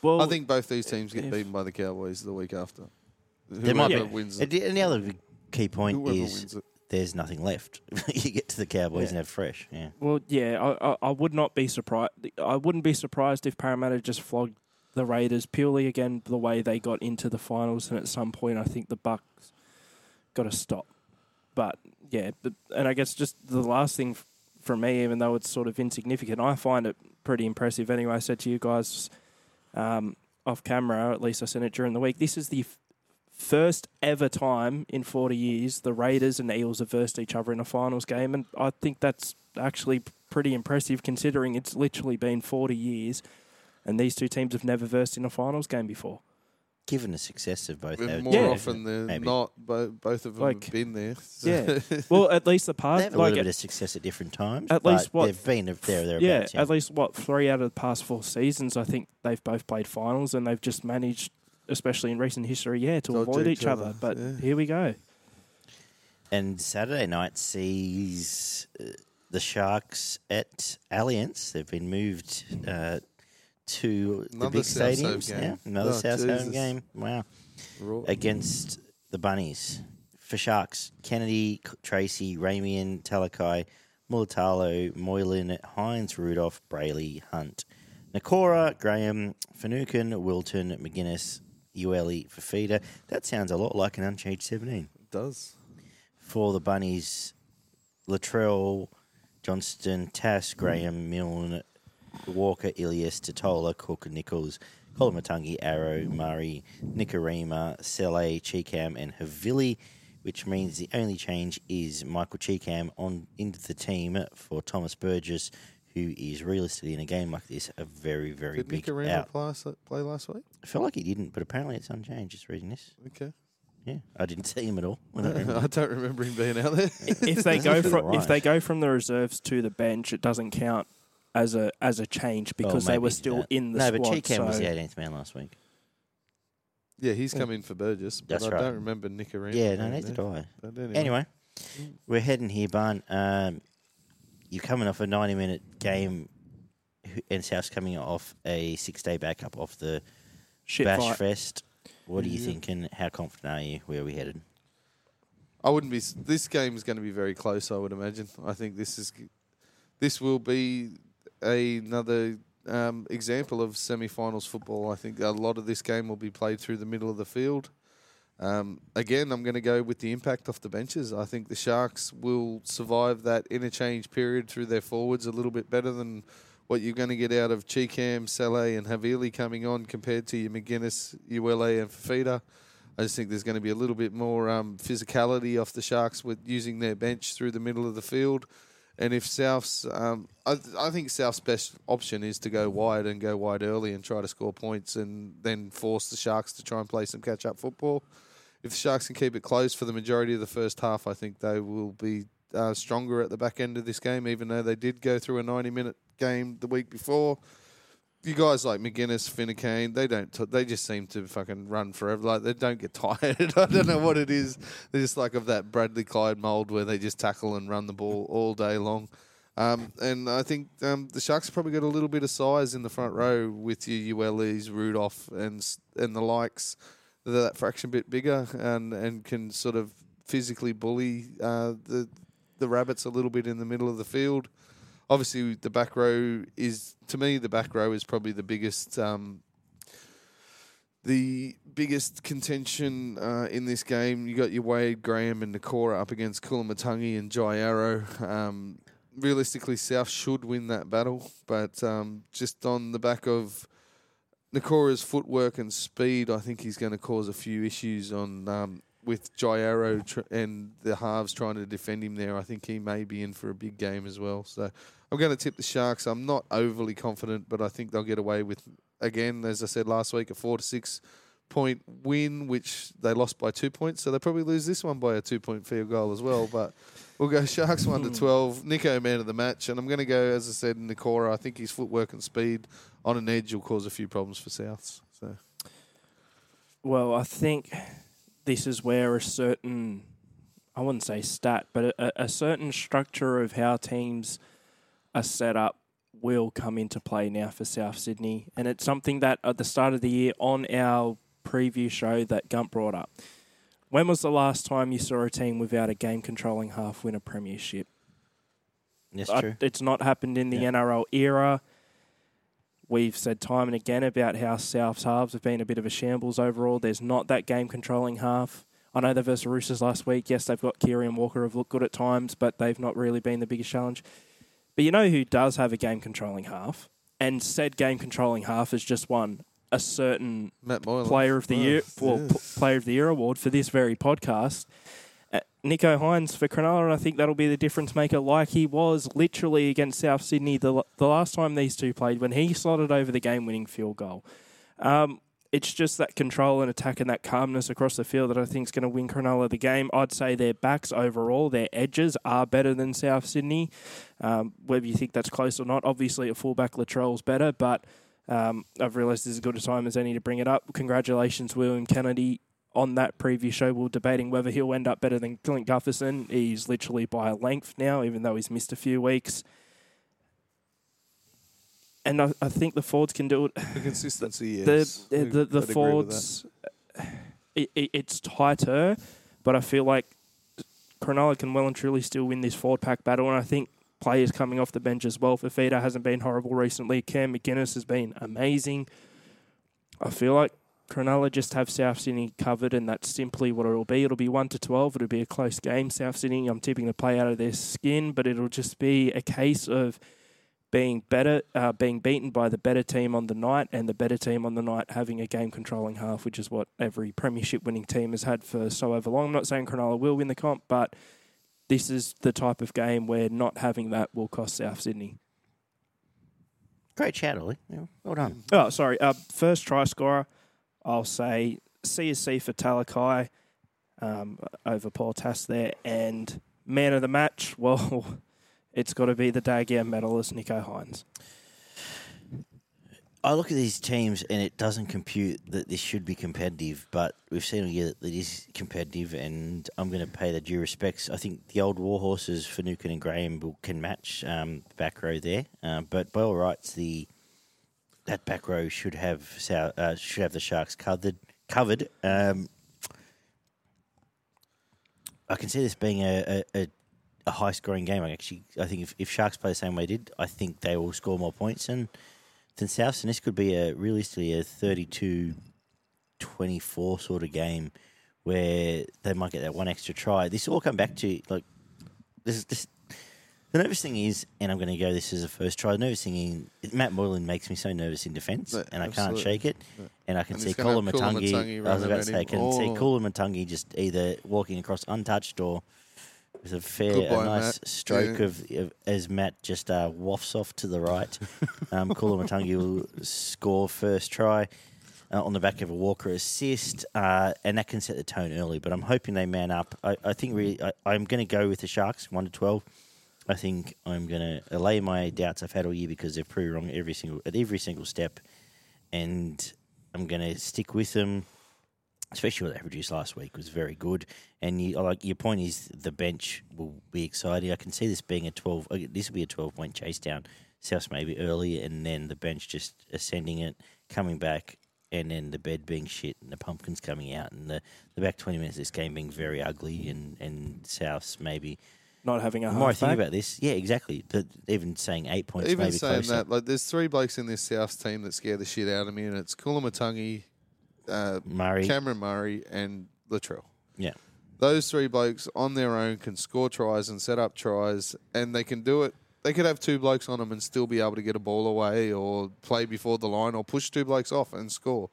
S3: well,
S2: I think both these teams get beaten by the Cowboys the week after.
S1: There might be.
S2: wins
S1: And the and the other key point
S2: Whoever
S1: is
S2: wins it.
S1: There's nothing left. you get to the Cowboys
S3: Yeah.
S1: and have fresh. Yeah.
S3: Well, yeah, I, I, I would not be surprised. I wouldn't be surprised if Parramatta just flogged the Raiders purely again the way they got into the finals, and at some point I think the Bucks got to stop. But yeah, but, and I guess just the last thing f- from me, even though it's sort of insignificant, I find it pretty impressive. Anyway, I said to you guys um, off camera, at least I sent it during the week. This is the f- first ever time in 40 years the Raiders and Eels have versed each other in a finals game, and I think that's actually pretty impressive considering it's literally been 40 years, and these two teams have never versed in a finals game before.
S1: Given the success of both,
S2: And
S1: our
S2: more
S3: Yeah.
S2: often than
S1: Maybe.
S2: not, bo- both of them
S3: Like-
S2: have been there.
S3: Yeah. Well, at least the
S1: They
S3: past,
S1: have a little bit of success at different times.
S3: at
S1: but
S3: least what-
S1: they've been there, there,
S3: yeah,
S1: thereabouts.
S3: at least what three out of the past four seasons, I think they've both played finals, and they've just managed, especially in recent history, yeah, to
S2: Dodge
S3: avoid
S2: each
S3: each other.
S2: other,
S3: But
S2: yeah.
S3: here we go.
S1: And Saturday night sees uh, the Sharks at Allianz. They've been moved uh, to the big
S2: South
S1: stadiums.
S2: game.
S1: Yeah, another
S2: Oh,
S1: South Home game. Wow.
S2: Raw.
S1: Against the Bunnies. For Sharks, Kennedy, Tracey, Ramien, Talakai, Mulitalo, Moylan, Hynes, Rudolf, Brailey, Hunt, Nikora, Graham, Finucane, Wilton, McInnes, Uele, Fifita. That sounds a lot like an unchanged 17
S2: It does.
S1: for the Bunnies, Latrell, Johnston, Tass, Graham, Milne, Walker, Ilias, Tatola, Cook, Nichols, Koloamatangi, Arrow, Murray, Nikarima, Sele, Cheekam, and Havili, which means the only change is Michael Cheekam on into the team for Thomas Burgess, who is realistically in a game like this a very, very
S2: Did
S1: big
S2: Nick Aranda
S1: out.
S2: play, last- play last week?
S1: I felt like he didn't, but apparently it's unchanged. Just reading this.
S2: Okay.
S1: Yeah, I didn't see him at all. when I read it.
S2: I don't remember him being out there.
S3: if they go from
S1: Right.
S3: if they go from the reserves to the bench, it doesn't count as a as a change because they were still
S1: that.
S3: in the
S1: no,
S3: squad.
S1: but Cheekam was the 18th man last week.
S2: yeah, he's come in for Burgess, but
S1: That's
S2: I
S1: right.
S2: don't remember Nick Aranda.
S1: Yeah, no,
S2: being
S1: neither
S2: there.
S1: do I.
S2: But anyway.
S1: Anyway, we're heading here, Barn. Um, you're coming off a 90 minute game, who- and South's coming off a six day backup off the
S3: shit
S1: Bash
S3: fight.
S1: Fest. What are you
S2: Yeah.
S1: thinking? How confident are you? Where are we headed?
S2: I wouldn't be. s- This game is going to be very close. I would imagine. I think this is. This will be another um, example of semi-finals football. I think a lot of this game will be played through the middle of the field. Um, again, I'm going to go with the impact off the benches. I think the Sharks will survive that interchange period through their forwards a little bit better than what you're going to get out of Cheekam, Sele, and Havili coming on compared to your McInnes, Uele, and Fifita. I just think there's going to be a little bit more um, physicality off the Sharks with using their bench through the middle of the field. And if South's, um, I, I think South's best option is to go wide and go wide early and try to score points and then force the Sharks to try and play some catch up football. If the Sharks can keep it close for the majority of the first half, I think they will be uh, stronger at the back end of this game, even though they did go through a 90 minute game the week before you guys like McInnes, Finucane, they don't. T- they just seem to fucking run forever. Like they don't get tired. I don't know what it is. They're just like of that Bradley Clyde mold where they just tackle and run the ball all day long. Um, and I think um, the Sharks probably got a little bit of size in the front row with your ULEs, Rudolf, and and the likes. They're that fraction bit bigger and and can sort of physically bully uh, the the rabbits a little bit in the middle of the field obviously the back row is to me the back row is probably the biggest um, the biggest contention uh, in this game. You got your Wade Graham and Nikora up against Koloamatangi and Jai Arrow. Um, realistically, South should win that battle, but um, just on the back of Nikora's footwork and speed, I think he's going to cause a few issues on um, with Jai Arrow tr- and the halves trying to defend him there. I think he may be in for a big game as well. So I'm going to tip the Sharks. I'm not overly confident, but I think they'll get away with again, as I said last week, a four to six point win, which they lost by two points. So they probably lose this one by a two point field goal as well. But we'll go Sharks one to hmm. twelve. Nicho man of the match, and I'm going to go as I said, Nikora. I think his footwork and speed on an edge will cause a few problems for Souths. So
S3: Well, I think this is where a certain, I wouldn't say stat, but a, a certain structure of how teams are setup will come into play now for South Sydney. And it's something that at the start of the year on our preview show that Gump brought up. When was the last time you saw a team without a game controlling half win a premiership?
S1: That's
S3: I-
S1: true.
S3: it's not happened in the
S1: Yeah.
S3: NRL era. We've said time and again about how South's halves have been a bit of a shambles overall. There's not that game controlling half. I know they versus Roosters last week. Yes, they've got Kiri and Walker have looked good at times, but they've not really been the biggest challenge. But you know who does have a game controlling half? And said game controlling half is just one a certain
S2: Matt
S3: Player of the
S2: Oh,
S3: Year, well,
S2: yeah.
S3: p- Player of the Year award for this very podcast. Uh, Nicho Hynes for Cronulla, and I think that'll be the difference maker, like he was literally against South Sydney the the last time these two played when he slotted over the game winning field goal. Um, it's just that control and attack and that calmness across the field that I think is going to win Cronulla the game. I'd say their backs overall, their edges are better than South Sydney. Um, whether you think that's close or not, obviously a fullback Latrell's better, but um, I've realised this is as good a time as any to bring it up. Congratulations, William Kennedy. On that previous show, we are debating whether he'll end up better than Clint Gutherson. He's literally by a length now, even though he's missed a few weeks. And I, I think the Fords can do it.
S2: The consistency,
S3: The
S2: yes.
S3: the, the, the
S2: I'd agree with that.
S3: Fords, it, it, it's tighter, but I feel like Cronulla can well and truly still win this forward pack battle. And I think players coming off the bench as well. Fifita hasn't been horrible recently. Cam McInnes has been amazing. I feel like Cronulla just have South Sydney covered, and that's simply what it'll be. It'll be 1 to 12. It'll be a close game. South Sydney, I'm tipping to play out of their skin, but it'll just be a case of being better, uh, being beaten by the better team on the night, and the better team on the night having a game controlling half, which is what every premiership winning team has had for so over long. I'm not saying Cronulla will win the comp, but this is the type of game where not having that will cost South Sydney.
S1: Great shout, Ollie. Yeah, well done.
S3: Oh, sorry. Uh, first try scorer, I'll say CSC for Talakai um, over Paul Tass there. And man of the match, well, it's got to be the Daguerre medalist, Nicho Hynes.
S1: I look at these teams and it doesn't compute that this should be competitive, but we've seen all year that it is competitive, and I'm going to pay the due respects. I think the old war horses, Finucane and Graham, can match um, the back row there, um, but by all rights, the that back row should have uh, should have the Sharks covered. Covered. Um, I can see this being a, a, a, a high scoring game. I actually, I think if, if Sharks play the same way they did, I think they will score more points and than Souths, and this could be a realistically a 32-24 sort of game where they might get that one extra try. This will all come back to like this. is this the nervous thing is, and I'm going to go this as a first try. The nervous thing is Matt Moylan makes me so nervous in defence,
S2: Yeah,
S1: and I can't shake it.
S2: Yeah.
S1: And I can
S2: And
S1: see
S2: Koloamatangi.
S1: Matungi I was about to say, I can see
S2: Oh.
S1: Koloamatangi just either walking across untouched or with a fair,
S2: Good
S1: a nice
S2: Matt.
S1: stroke
S2: Yeah.
S1: of, of as Matt just uh, wafts off to the right. um, Koloamatangi will score first try. Uh, on the back of a Walker assist, uh, and that can set the tone early. But I'm hoping they man up. I, I think really, I, I'm going to go with the Sharks, one to twelve. I think I'm going to allay my doubts I've had all year because they're pretty wrong every single at every single step, and I'm going to stick with them. Especially what they produced last week was very good, and you, like your point is the bench will be exciting. I can see this being a twelve. uh, This will be a twelve point chase down. South maybe early, and then the bench just ascending it, coming back, and then the bed being shit, and the pumpkins coming out, and the, the back twenty minutes of this game being very ugly, and and Souths maybe
S3: Not having a
S1: the more I think about this, yeah, exactly. But even saying eight points,
S2: Even
S1: maybe
S2: saying
S1: closer.
S2: that, like, there's three blokes in this Souths team that scare the shit out of me, and it's Koloamatangi, uh,
S1: Murray,
S2: Cameron Murray, and Latrell.
S1: yeah,
S2: Those three blokes on their own can score tries and set up tries, and they can do it. They could have two blokes on them and still be able to get a ball away, or play before the line, or push two blokes off and score.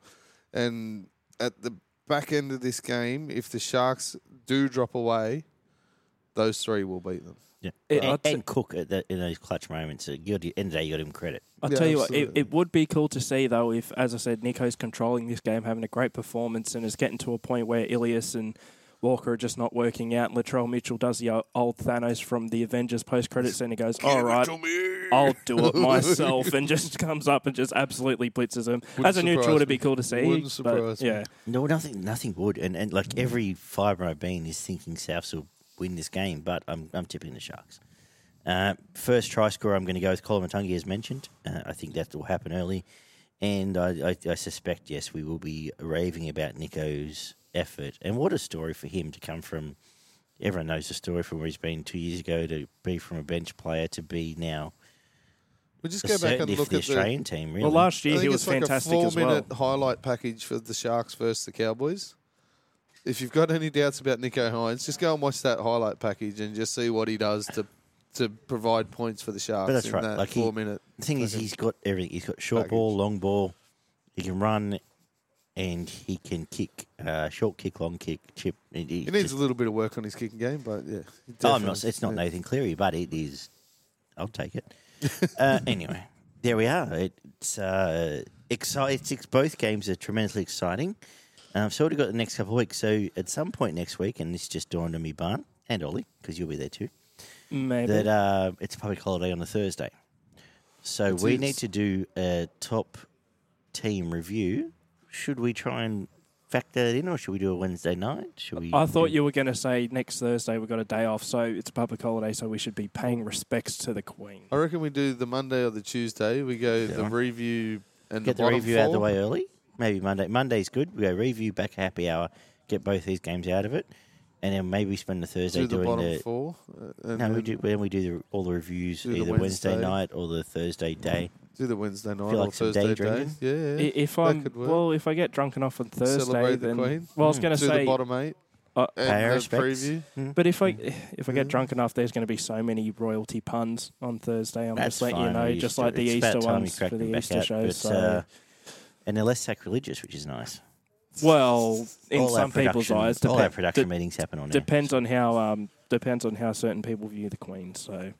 S2: And at the back end of this game, if the Sharks do drop away, those three will beat them.
S1: Yeah.
S3: It-
S1: and,
S3: I'd say-
S1: and Cook at the, in those clutch moments. uh, the end of the day, you got him credit.
S3: I'll
S2: Yeah,
S3: tell you what, it, it would be cool to see though if, as I said, Nicho's controlling this game, having a great performance, and is getting to a point where Ilias and Walker are just not working out. And Latrell Mitchell does the old Thanos from the Avengers post credit scene and goes, "All right, I'll do it myself," and just comes up and just absolutely blitzes him.
S2: Wouldn't
S3: As a neutral,
S2: surprise
S3: it'd be cool to see.
S2: Wouldn't
S3: but,
S2: surprise me.
S3: yeah,
S1: No, nothing, nothing would. And and like every fibre I've been is thinking Souths will win this game, but I'm I'm tipping the Sharks. Uh, first try scorer, I'm going to go with Koloamatangi, as mentioned. Uh, I think that will happen early, and I, I, I suspect yes, we will be raving about Nicho's effort. And what a story for him to come from. Everyone knows the story from where he's been two years ago to be from a bench player to be now
S2: We just go back and look
S1: the
S2: at the.
S1: Australian team. Really,
S3: well, last
S2: I
S3: year
S2: think
S3: he was
S2: it's like
S3: fantastic
S2: a four
S3: as well.
S2: minute highlight package for the Sharks versus the Cowboys. If you've got any doubts about Nicho Hynes, just go and watch that highlight package and just see what he does to to provide points for the Sharks
S1: But that's
S2: in
S1: right,
S2: that
S1: like he-
S2: four minute.
S1: The thing is, he's got everything. He's got short
S2: Package.
S1: ball, long ball. He can run, and he can kick, uh, short kick, long kick, chip. He, he
S2: He needs
S1: just-
S2: a little bit of work on his kicking game, but yeah.
S1: Oh, I'm not. It's not
S2: yeah.
S1: Nathan Cleary, but it is. I'll take it. uh, anyway, there we are. It's uh, exciting. It's, both games are tremendously exciting. Um, so what have we got the next couple of weeks? So at some point next week, and this just dawned on me, Barn and Ollie, because you'll be there too.
S3: Maybe.
S1: That uh, it's a public holiday on the Thursday. So
S2: It
S1: we
S2: is.
S1: need to do a top team review. Should we try and factor that in, or should we do a Wednesday night? Should we?
S3: I thought
S1: do-
S3: you were going to say next Thursday we've got a day off, so it's a public holiday, so we should be paying respects to the Queen.
S2: I reckon we do the Monday or the Tuesday. We go the
S1: Yeah.
S2: review and
S1: get
S2: the,
S1: the,
S2: bottom
S1: review out of the
S2: four.
S1: way early. Maybe Monday. Monday's good. We go review back happy hour. Get both these games out of it, and then maybe spend the Thursday
S2: Do the
S1: doing
S2: bottom
S1: the.
S2: four. uh, and
S1: No, we
S2: then
S1: do. Then we do the, all the reviews
S2: Do the
S1: either Wednesday.
S2: Wednesday.
S1: night or the Thursday day.
S2: do the Wednesday night
S1: Feel
S2: or
S1: like some day
S2: Thursday day.
S1: drinking?
S2: Yeah,
S3: I-
S2: yeah.
S3: If
S2: that
S3: I'm
S2: could work.
S3: well, if I get drunk enough on Thursday,
S2: Celebrate the
S3: then
S2: Queen.
S3: well, I was going to
S2: do
S3: say,
S2: the bottom eight
S3: uh,
S2: and
S1: Pay our
S2: the
S1: respects.
S2: preview.
S3: but if I
S1: Mm.
S3: if I get drunk enough, there's going to be so many royalty puns on Thursday. I'm
S1: That's
S3: just letting
S1: fine.
S3: you know,
S1: we used
S3: just
S1: to-
S3: like the
S1: it's
S3: Easter
S1: time we
S3: ones
S1: crack
S3: for
S1: them
S3: the
S1: back
S3: Easter
S1: out,
S3: shows.
S1: but,
S3: So,
S1: uh, and they're less sacrilegious, which is nice.
S3: well, in
S1: All our
S3: some people's
S1: production-
S3: eyes,
S1: all our
S3: depe-
S1: production
S3: de-
S1: meetings happen on air.
S3: depends on how um depends on how certain people view the Queen. So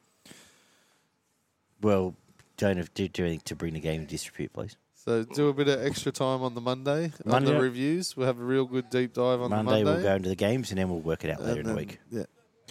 S1: Well, don't have, do, do anything to bring the game to disrepute, please.
S2: So do a bit of extra time on the Monday, on
S1: Monday.
S2: the reviews. We'll have a real good deep dive on
S1: Monday,
S2: the Monday.
S1: we'll go into the games, and then we'll work it out later
S2: and
S1: in the
S2: then,
S1: week.
S2: Yeah.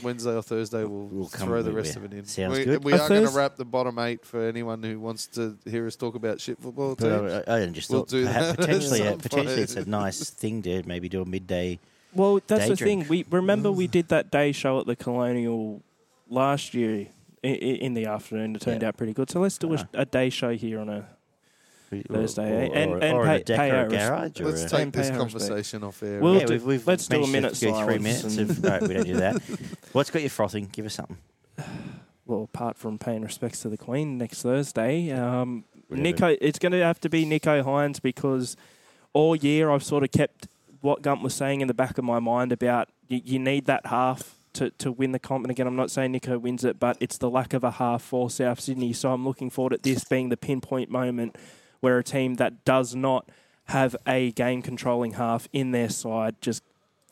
S2: Wednesday or Thursday, we'll,
S1: We'll come
S2: throw the rest of it in.
S1: Sounds
S2: we,
S1: good.
S2: We
S3: A
S2: are going to wrap the bottom eight for anyone who wants to hear us talk about shit football.
S1: But
S2: Too.
S1: I, I just
S2: We'll
S1: thought
S2: do
S1: perhaps
S2: that
S1: potentially, uh, potentially it's a nice thing to maybe do a midday.
S3: Well, that's
S1: Day
S3: the thing. We remember we did that day show at the Colonial last year i- i- in the afternoon. It turned
S1: Yeah.
S3: out pretty good. So let's do a,
S1: Ah.
S3: a day show here on a. Thursday,
S1: or,
S3: eh? And-
S1: or,
S3: and
S1: or
S3: pay- pay our
S1: garage.
S2: Let's take
S3: And
S2: this conversation off air.
S3: We'll
S1: yeah,
S3: do-
S1: we've, we've
S3: let's do a minute
S1: to go three minutes.
S3: and-
S1: Of, no, we don't do that. What's got you frothing? Give us something.
S3: Well, apart from paying respects to the Queen next Thursday, um, Nicho, it's going to have to be Nicho Hynes because all year I've sort of kept what Gump was saying in the back of my mind about you, you need that half to, to win the comp. And again, I'm not saying Nicho wins it, but it's the lack of a half for South Sydney. So I'm looking forward at this being the pinpoint moment where a team that does not have a game controlling half in their side just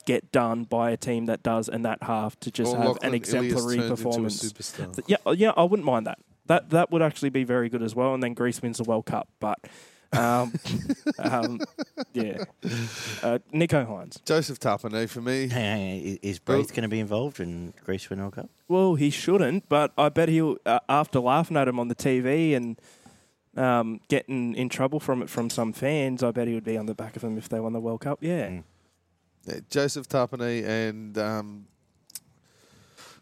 S3: get done by a team that does, and that half to just
S2: Or
S3: have
S2: Lachlan
S3: an exemplary performance.
S2: Into a superstar.
S3: Yeah, uh, yeah, I wouldn't mind that. That that would actually be very good as well. And then Greece wins the World Cup. But um, um, yeah, uh, Nicho Hynes.
S2: Joseph Tapine for me.
S1: Hang on, hang. Is- Is Braith going to be involved in Greece win World Cup?
S3: Well, he shouldn't, but I bet he'll. Uh, after laughing at him on the TV and um, getting in trouble from it from some fans, I bet he would be on the back of them if they won the World Cup. Yeah.
S1: Mm.
S2: Yeah, Joseph Tapine and um,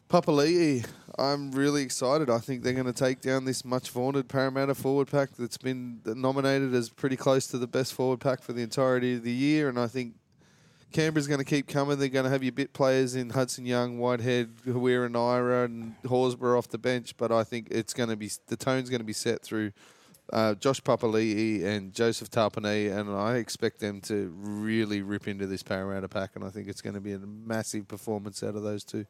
S2: Papali'i. I'm really excited. I think they're going to take down this much vaunted Parramatta forward pack that's been nominated as pretty close to the best forward pack for the entirety of the year. And I think Canberra's going to keep coming. They're going to have your bit players in Hudson Young, Whitehead, Harawira-Naera, and Horsburgh off the bench. But I think it's going to be the tone's going to be set through uh, Josh Papali'i and Joseph Tapine, and I expect them to really rip into this Parramatta pack, and I think it's going to be a massive performance out of those two.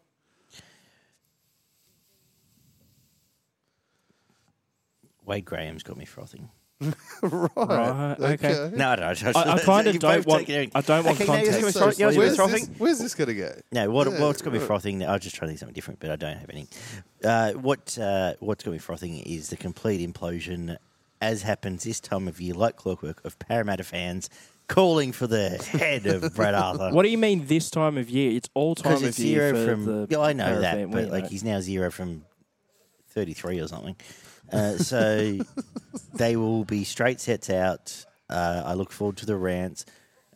S1: Wade Graham's got me frothing.
S2: right.
S3: Right, okay.
S1: No, I don't.
S3: I, I kind of don't want.
S1: take it-
S3: I don't want
S1: Okay, now you're
S3: context.
S1: gonna
S2: So,
S1: throw- you're
S2: where's, this,
S1: frothing?
S2: where's this going to go?
S1: No, what,
S2: Yeah,
S1: what's got me
S2: right.
S1: frothing? I was just trying to think something different, but I don't have any. Uh, what uh, what's got me frothing is the complete implosion, as happens this time of year, like clockwork, of Parramatta fans calling for the head of Brad Arthur.
S3: What do you mean this time of year? It's all time of
S1: it's
S3: year
S1: zero from. yeah, I know that,
S3: fan,
S1: but like
S3: know.
S1: he's now zero from thirty-three or something. Uh, so they will be straight sets out. Uh, I look forward to the rants.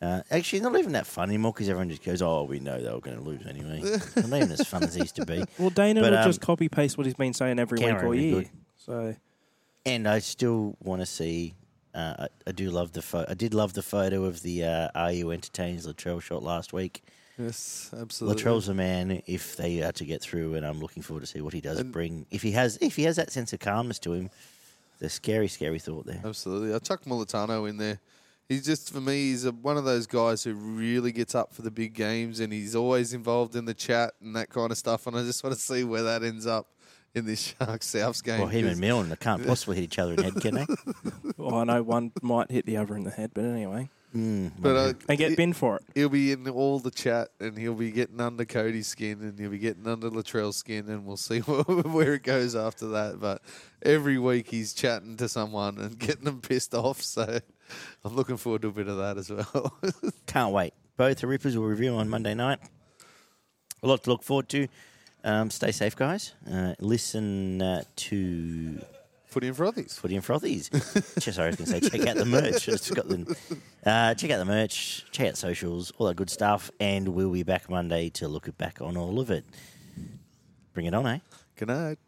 S1: Uh, actually, not even that fun anymore because everyone just goes, "Oh, we know they were going to lose anyway." not even as fun as it used to be.
S3: Well, Dana
S1: But,
S3: will
S1: um,
S3: just copy paste what he's been saying every week all year.
S1: good.
S3: So
S1: And I still want to see. Uh, I, I do love the photo. I did love the photo of the uh, "Are You Entertainers" Latrell shot last week.
S2: Yes, absolutely.
S1: Latrell's a man if they are to get through, and I'm looking forward to see what he does
S2: And-
S1: bring. If he has, if he has that sense of calmness to him, the scary, scary thought there.
S2: Absolutely. I chuck Mulitalo in there. He's just, for me, he's a, one of those guys who really gets up for the big games and he's always involved in the chat and that kind of stuff. And I just want to see where that ends up in this Sharks Souths game.
S1: Well, him and Milne they can't possibly hit each other in the head, can they?
S3: Well, I know one might hit the other in the head, but anyway,
S1: Mm,
S2: but uh,
S3: and get
S2: it-
S3: binned for it.
S2: he'll be in all the chat and he'll be getting under Cody's skin and he'll be getting under Latrell's skin and we'll see where it goes after that. But every week he's chatting to someone and getting them pissed off. So I'm looking forward to a bit of that as well.
S1: Can't wait. Both the Rippers will review on Monday night. A lot to look forward to. Um, stay safe, guys. Uh, listen uh, to
S2: Footy and frothies.
S1: Footy and Frothies. Just, sorry, I was going to say, check out the merch. It's Scotland. Uh, check out the merch, check out socials, all that good stuff, and we'll be back Monday to look back on all of it. Bring it on, eh?
S2: Good night.